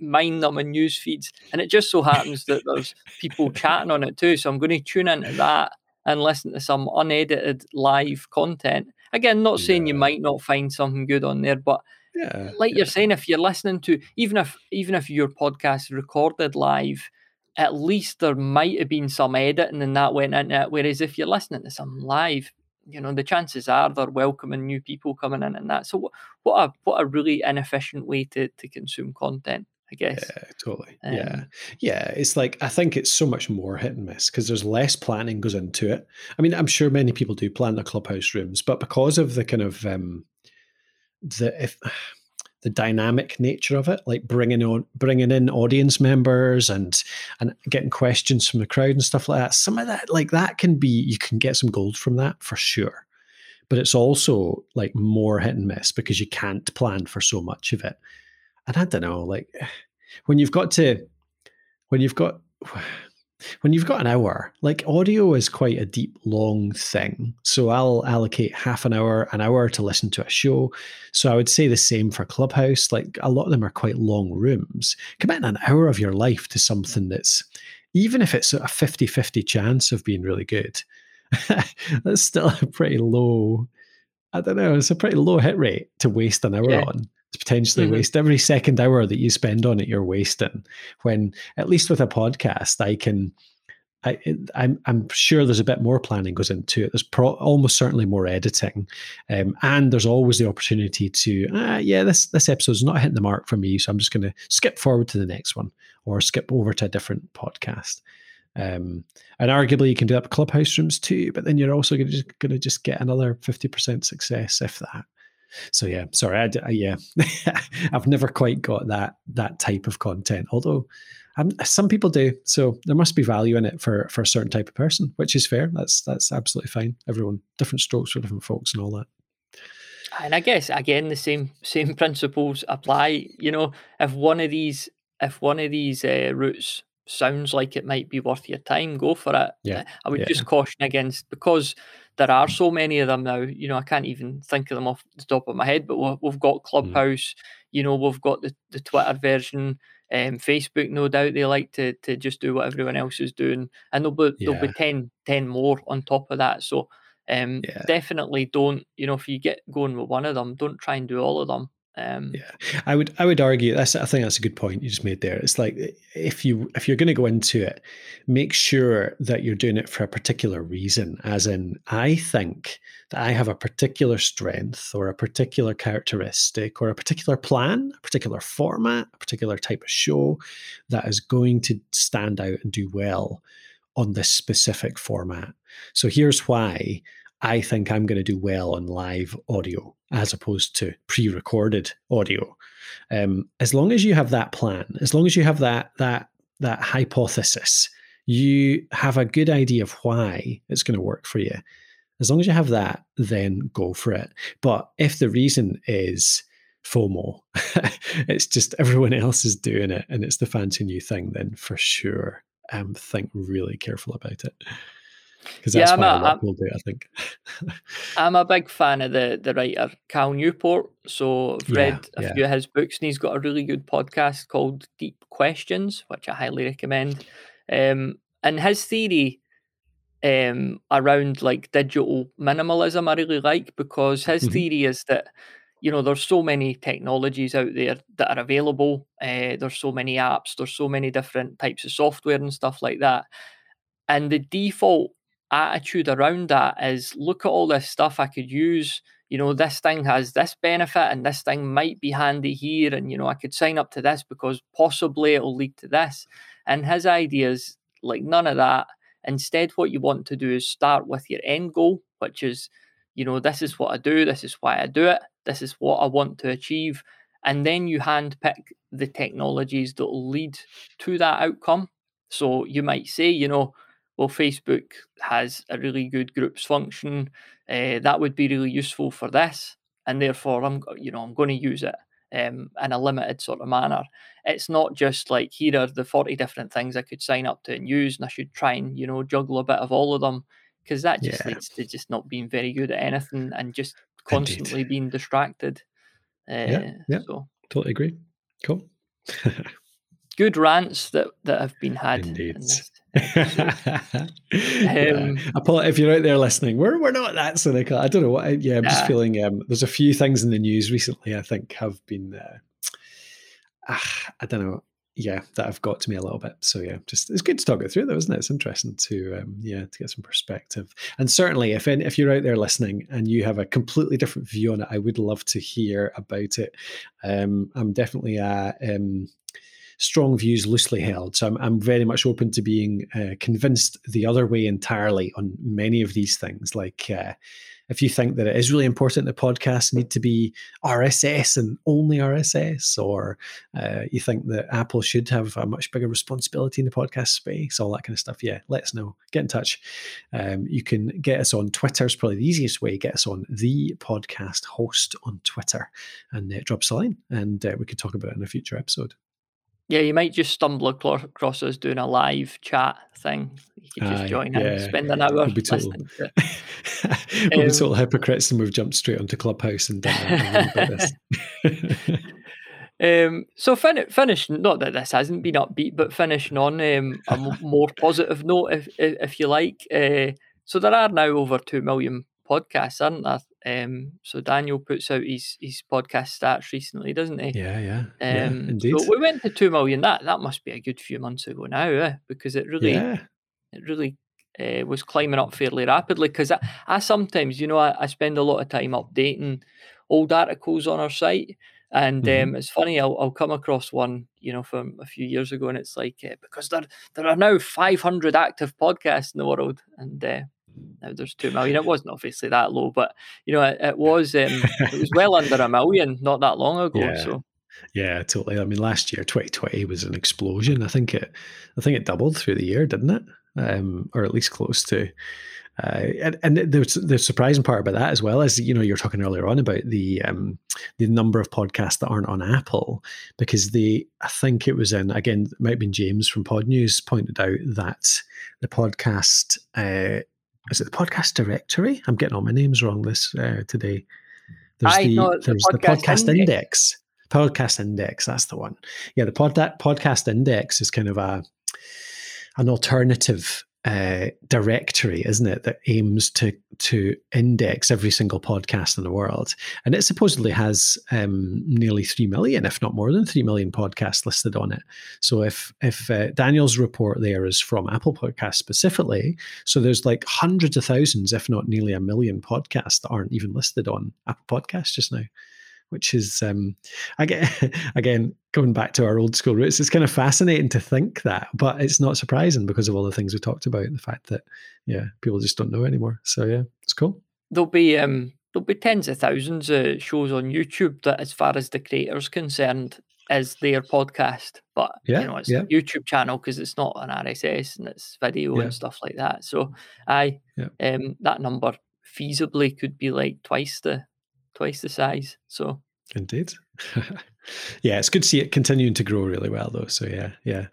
mind numbing news feeds, and it just so happens that there's people chatting on it too. So I'm going to tune into that and listen to some unedited live content. Again, not saying yeah. you might not find something good on there, but yeah, like yeah. you're saying, if you're listening to even if even if your podcast is recorded live, at least there might have been some editing and that went into it. Whereas if you're listening to some live, you know, the chances are they're welcoming new people coming in and that. So what, what a what a really inefficient way to to consume content. I guess. Yeah, totally. Um, yeah. Yeah. It's like, I think it's so much more hit and miss because there's less planning goes into it. I mean, I'm sure many people do plan their clubhouse rooms, but because of the kind of, um, the, if, the dynamic nature of it, like bringing on, bringing in audience members and and getting questions from the crowd and stuff like that. Some of that, like that, can be you can get some gold from that for sure, but it's also like more hit and miss because you can't plan for so much of it and I don't know, like when you've got to when you've got when you've got an hour, like audio is quite a deep, long thing. So I'll allocate half an hour, an hour to listen to a show. So I would say the same for Clubhouse. Like a lot of them are quite long rooms. Committing an hour of your life to something that's, even if it's a 50 50 chance of being really good, that's still a pretty low. I don't know. It's a pretty low hit rate to waste an hour yeah. on potentially mm-hmm. waste every second hour that you spend on it you're wasting when at least with a podcast i can I, I'm, I'm sure there's a bit more planning goes into it. There's pro, almost certainly more editing, um, and there's always the opportunity to, ah, yeah, this this episode's not hitting the mark for me, so I'm just going to skip forward to the next one or skip over to a different podcast. Um, and arguably, you can do that with clubhouse rooms too, but then you're also going to going to just get another fifty percent success if that. So yeah, sorry, I, I yeah, I've never quite got that that type of content. Although um, some people do, so there must be value in it for for a certain type of person, which is fair. That's that's absolutely fine. Everyone different strokes for different folks and all that. And I guess again the same same principles apply. You know, if one of these if one of these uh, routes sounds like it might be worth your time, go for it. Yeah, I would yeah. just caution against because there are so many of them now. You know, I can't even think of them off the top of my head, but we've, we've got mm. Clubhouse. Mm. You know, we've got the, the Twitter version. Um, Facebook, no doubt, they like to to just do what everyone else is doing, and there'll be yeah. there'll be 10, 10 more on top of that. So, um, yeah. definitely don't. You know, if you get going with one of them, don't try and do all of them. Um, yeah, I would I would argue that's I think that's a good point you just made there. It's like if you if you're going to go into it, make sure that you're doing it for a particular reason. As in, I think that I have a particular strength or a particular characteristic or a particular plan, a particular format, a particular type of show that is going to stand out and do well on this specific format. So here's why I think I'm going to do well on live audio as opposed to pre-recorded audio. Um, as long as you have that plan, as long as you have that that that hypothesis, you have a good idea of why it's going to work for you. As long as you have that, then go for it. But if the reason is FOMO, it's just everyone else is doing it and it's the fancy new thing, then for sure, um, think really careful about it because that's yeah, what a, lot will do. I think. I'm a big fan of the the writer Cal Newport, so I've read yeah, a yeah. few of his books, and he's got a really good podcast called Deep Questions, which I highly recommend. Um, and his theory um, around like digital minimalism, I really like because his mm-hmm. theory is that you know there's so many technologies out there that are available. Uh, there's so many apps. There's so many different types of software and stuff like that. And the default attitude around that is look at all this stuff I could use. You know, this thing has this benefit and this thing might be handy here. And, you know, I could sign up to this because possibly it'll lead to this. And his ideas, like none of that. Instead, what you want to do is start with your end goal, which is, you know, this is what I do, this is why I do it, this is what I want to achieve. And then you handpick the technologies that will lead to that outcome. So you might say, you know, well, Facebook has a really good groups function. Uh, that would be really useful for this. and therefore I'm you know I'm going to use it um, in a limited sort of manner. It's not just like here are the 40 different things I could sign up to and use, and I should try and, you know, juggle a bit of all of them because that just yeah. leads to just not being very good at anything and just constantly Indeed. being distracted. Uh, yeah, yeah, so. totally agree. Cool. good rants that that have been had. Indeed. yeah. Um, if you're out there listening, we're we're not that cynical. I don't know what. Yeah, I'm just feeling. Um, there's a few things in the news recently. I think have been. Uh, ah, I don't know. Yeah, that have got to me a little bit. So yeah, just it's good to talk it through, though, isn't it? It's interesting to um, yeah to get some perspective. And certainly, if any, if you're out there listening and you have a completely different view on it, I would love to hear about it. Um, I'm definitely a um, strong views loosely held. So I'm, I'm very much open to being uh, convinced the other way entirely on many of these things. Like uh, if you think that it is really important that podcasts need to be RSS and only RSS, or uh, you think that Apple should have a much bigger responsibility in the podcast space, all that kind of stuff, yeah, let us know. Get in touch. Um, you can get us on Twitter, is probably the easiest way. Get us on the podcast host on Twitter and uh, drop us a line, and uh, we could talk about it in a future episode. Yeah, you might just stumble across us doing a live chat thing. You could just join yeah. in, spend an hour we'll be total, to we'll um, be total hypocrites and we've jumped straight onto Clubhouse and done this. um, so fin- finish, not that this hasn't been upbeat, but finishing on um, a more positive note, if, if you like. Uh, so there are now over 2 million podcasts, aren't there? Um, so Daniel puts out his his podcast stats recently, doesn't he? Yeah, yeah, um, yeah indeed. So we went to two million. That that must be a good few months ago now, eh? because it really, yeah. it really uh, was climbing up fairly rapidly. Because I, I sometimes, you know, I, I, spend a lot of time updating old articles on our site. And mm-hmm. um, it's funny, I'll, I'll come across one, you know, from a few years ago, and it's like uh, because there there are now 500 active podcasts in the world, and uh, now there's two million. It wasn't obviously that low, but you know, it, it was um, it was well under a million not that long ago. Yeah. So yeah, totally. I mean, last year, 2020 was an explosion. I think it, I think it doubled through the year, didn't it? Um, or at least close to. Uh, and, and the, the surprising part about that as well is, you know, you're talking earlier on about the um, the number of podcasts that aren't on Apple because the I think it was in again, it might have been James from Podnews pointed out that the podcast uh, is it the podcast directory? I'm getting all my names wrong this uh, today. There's, I the, there's the podcast, the podcast index. index. Podcast index, that's the one. Yeah, the pod, that podcast index is kind of a an alternative uh, directory, isn't it, that aims to to index every single podcast in the world, and it supposedly has um, nearly three million, if not more than three million podcasts listed on it. So if if uh, Daniel's report there is from Apple Podcasts specifically, so there's like hundreds of thousands, if not nearly a million podcasts that aren't even listed on Apple Podcasts just now which is um, again, again going back to our old school roots. It's kind of fascinating to think that, but it's not surprising because of all the things we talked about. The fact that yeah, people just don't know anymore. So yeah, it's cool. There'll be um, there'll be tens of thousands of shows on YouTube that, as far as the creators concerned, is their podcast. But yeah, you know, it's yeah. a YouTube channel because it's not an RSS and it's video yeah. and stuff like that. So I yeah. um, that number feasibly could be like twice the twice the size. So indeed, yeah, it's good to see it continuing to grow really well, though. So yeah, yeah.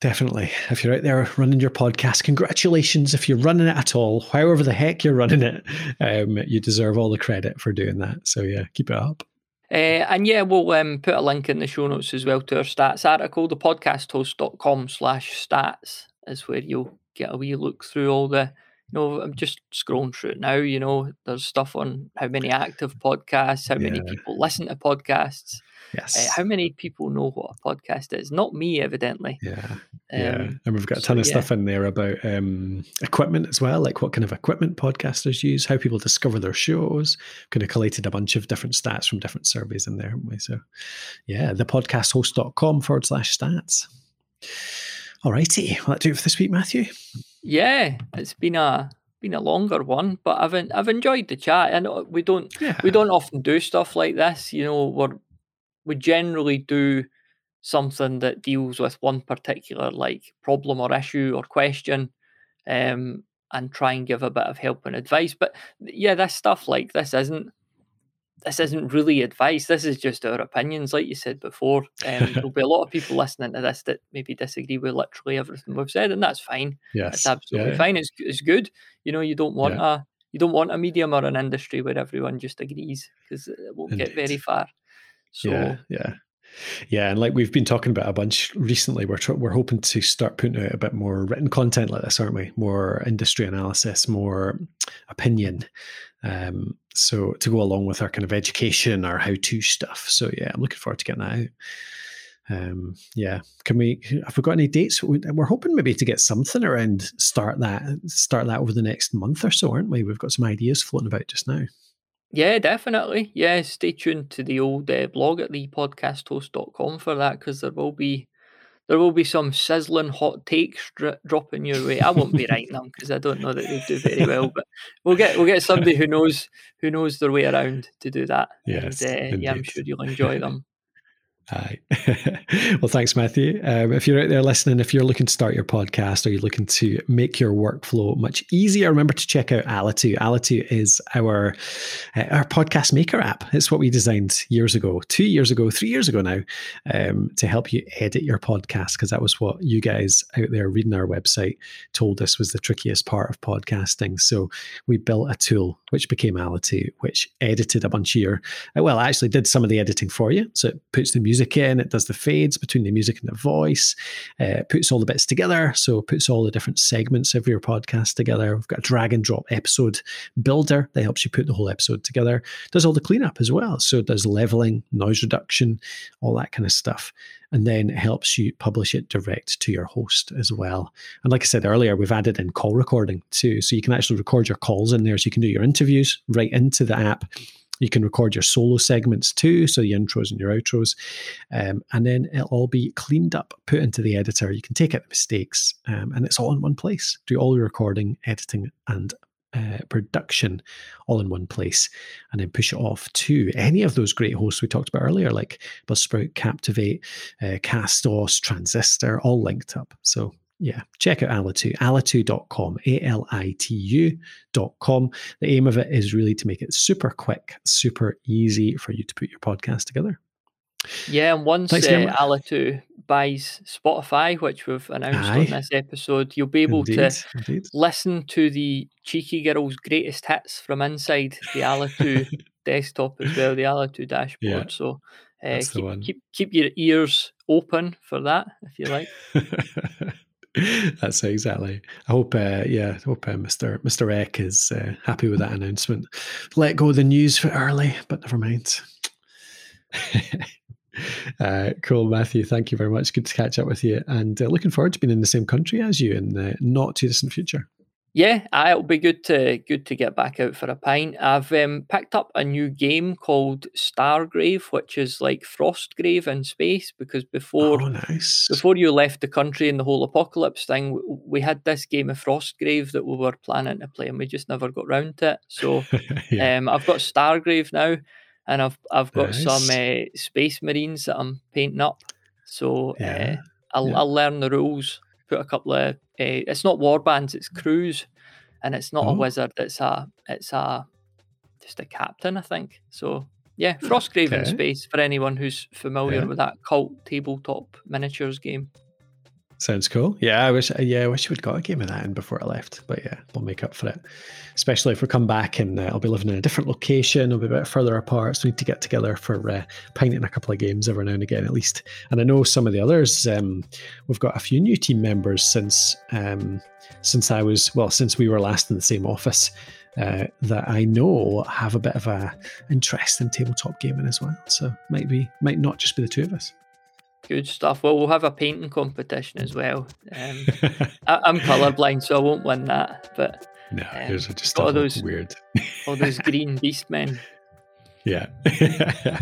Definitely. If you're out there running your podcast, congratulations. If you're running it at all, however the heck you're running it, um, you deserve all the credit for doing that. So, yeah, keep it up. Uh, and yeah, we'll um, put a link in the show notes as well to our stats article. The podcasthost.com slash stats is where you'll get a wee look through all the you know, I'm just scrolling through it now. You know, there's stuff on how many active podcasts, how yeah. many people listen to podcasts, yes, uh, how many people know what a podcast is. Not me, evidently. Yeah, um, yeah, and we've got a ton so, of stuff in there about um, equipment as well, like what kind of equipment podcasters use, how people discover their shows. Kind of collated a bunch of different stats from different surveys in there, haven't we? So, yeah, thepodcasthost.com forward slash stats. All righty, well, that do it for this week, Matthew. Yeah, it's been a been a longer one, but I've I've enjoyed the chat. And we don't yeah. we don't often do stuff like this. You know, we we generally do something that deals with one particular like problem or issue or question, um, and try and give a bit of help and advice. But yeah, this stuff like this isn't this isn't really advice. This is just our opinions, like you said before. Um, there'll be a lot of people listening to this that maybe disagree with literally everything we've said, and that's fine. Yes, It's absolutely yeah, fine. It's it's good. You know, you don't want Yeah. a you don't want a medium or an industry where everyone just agrees because it won't get very far. So yeah, yeah, yeah. And like we've been talking about a bunch recently, we're tr- we're hoping to start putting out a bit more written content like this, aren't we? More industry analysis, more opinion. Um, so to go along with our kind of education, our how-to stuff. So yeah, I'm looking forward to getting that out. Um, yeah, can we? Have we got any dates? We- We're hoping maybe to get something around start that start that over the next month or so, aren't we? We've got some ideas floating about just now. Yeah, definitely. Yeah, stay tuned to the old uh, blog at thepodcasthost.com for that because there will be there will be some sizzling hot takes dr- dropping your way. I won't be writing them because I don't know that they do very well, but we'll get we'll get somebody who knows who knows their way around to do that. Yes, and, uh, yeah, I'm sure you'll enjoy them. Aye. well, thanks, Matthew. Um, if you're out there listening, if you're looking to start your podcast or you're looking to make your workflow much easier, remember to check out Alitu. Alitu is our uh, our podcast maker app. It's what we designed years ago, two years ago, three years ago now, um, to help you edit your podcast because that was what you guys out there reading our website told us was the trickiest part of podcasting. So we built a tool which became Alitu, which edited a bunch of your uh, well, actually did some of the editing for you. So it puts the music in, it does the fades between the music and the voice, uh, puts all the bits together. So puts all the different segments of your podcast together. We've got a drag and drop episode builder that helps you put the whole episode together. Does all the cleanup as well. So it does leveling, noise reduction, all that kind of stuff. And then it helps you publish it direct to your host as well. And like I said earlier, we've added in call recording too. So you can actually record your calls in there. So you can do your interviews right into the app. You can record your solo segments too, so your intros and your outros, um, and then it'll all be cleaned up, put into the editor. You can take out the mistakes, um, and it's all in one place. Do all your recording, editing, and uh, production all in one place, and then push it off to any of those great hosts we talked about earlier, like Buzzsprout, Captivate, uh, Castos, Transistor, all linked up. So yeah, check out Alitu, alitu.com, A L I T U.com. The aim of it is really to make it super quick, super easy for you to put your podcast together. Yeah, and once Thanks uh. Alitu buys Spotify, which we've announced Aye. on this episode, you'll be able Indeed, to indeed. listen to the Cheeky Girls' greatest hits from inside the Alitu desktop as well, the Alitu dashboard. Yeah, so uh, keep, keep keep your ears open for that if you like. That's exactly. I hope, uh, yeah, I hope uh, Mr. Mr. Ek is uh, happy with that announcement. Let go of the news for early, but never mind. uh, cool, Matthew. Thank you very much. Good to catch up with you, and uh, looking forward to being in the same country as you in the not too distant future. Yeah, aye, it'll be good to good to get back out for a pint. I've um, picked up a new game called Stargrave, which is like Frostgrave in space. Because before Oh, nice. before you left the country and the whole apocalypse thing, we had this game of Frostgrave that we were planning to play, and we just never got round to it. So yeah, um, I've got Stargrave now, and I've I've got some uh, Space Marines that I'm painting up. So Yeah, uh, I'll yeah. I'll learn the rules. Put a couple of uh, it's not war bands, it's mm. crews, and it's not a Oh. wizard. It's a it's a just a captain, I think. So yeah, hmm, Frostgrave in space for anyone who's familiar Yeah. with that cult tabletop miniatures game. Sounds cool. Yeah, I wish. Yeah, I wish we'd got a game of that in before I left. But yeah, we'll make up for it. Especially if we come back and uh, I'll be living in a different location. I'll be a bit further apart, so we need to get together for uh, painting a couple of games every now and again, at least. And I know some of the others. Um, we've got a few new team members since um, since I was well, since we were last in the same office. Uh, that I know have a bit of a interest in tabletop gaming as well. So might be might not just be the two of us. Good stuff. Well, we'll have a painting competition as well. Um, I, I'm colourblind, so I won't win that. But no, Um, are just all those- weird. all those green beast men. Yeah.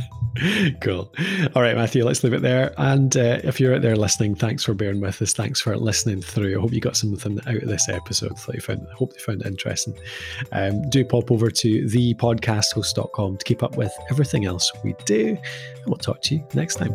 cool. All right, Matthew, let's leave it there. And uh, if you're out there listening, thanks for bearing with us. Thanks for listening through. I hope you got something out of this episode that you found, I hope you found it interesting. Um, do pop over to thepodcasthost.com to keep up with everything else we do. And we'll talk to you next time.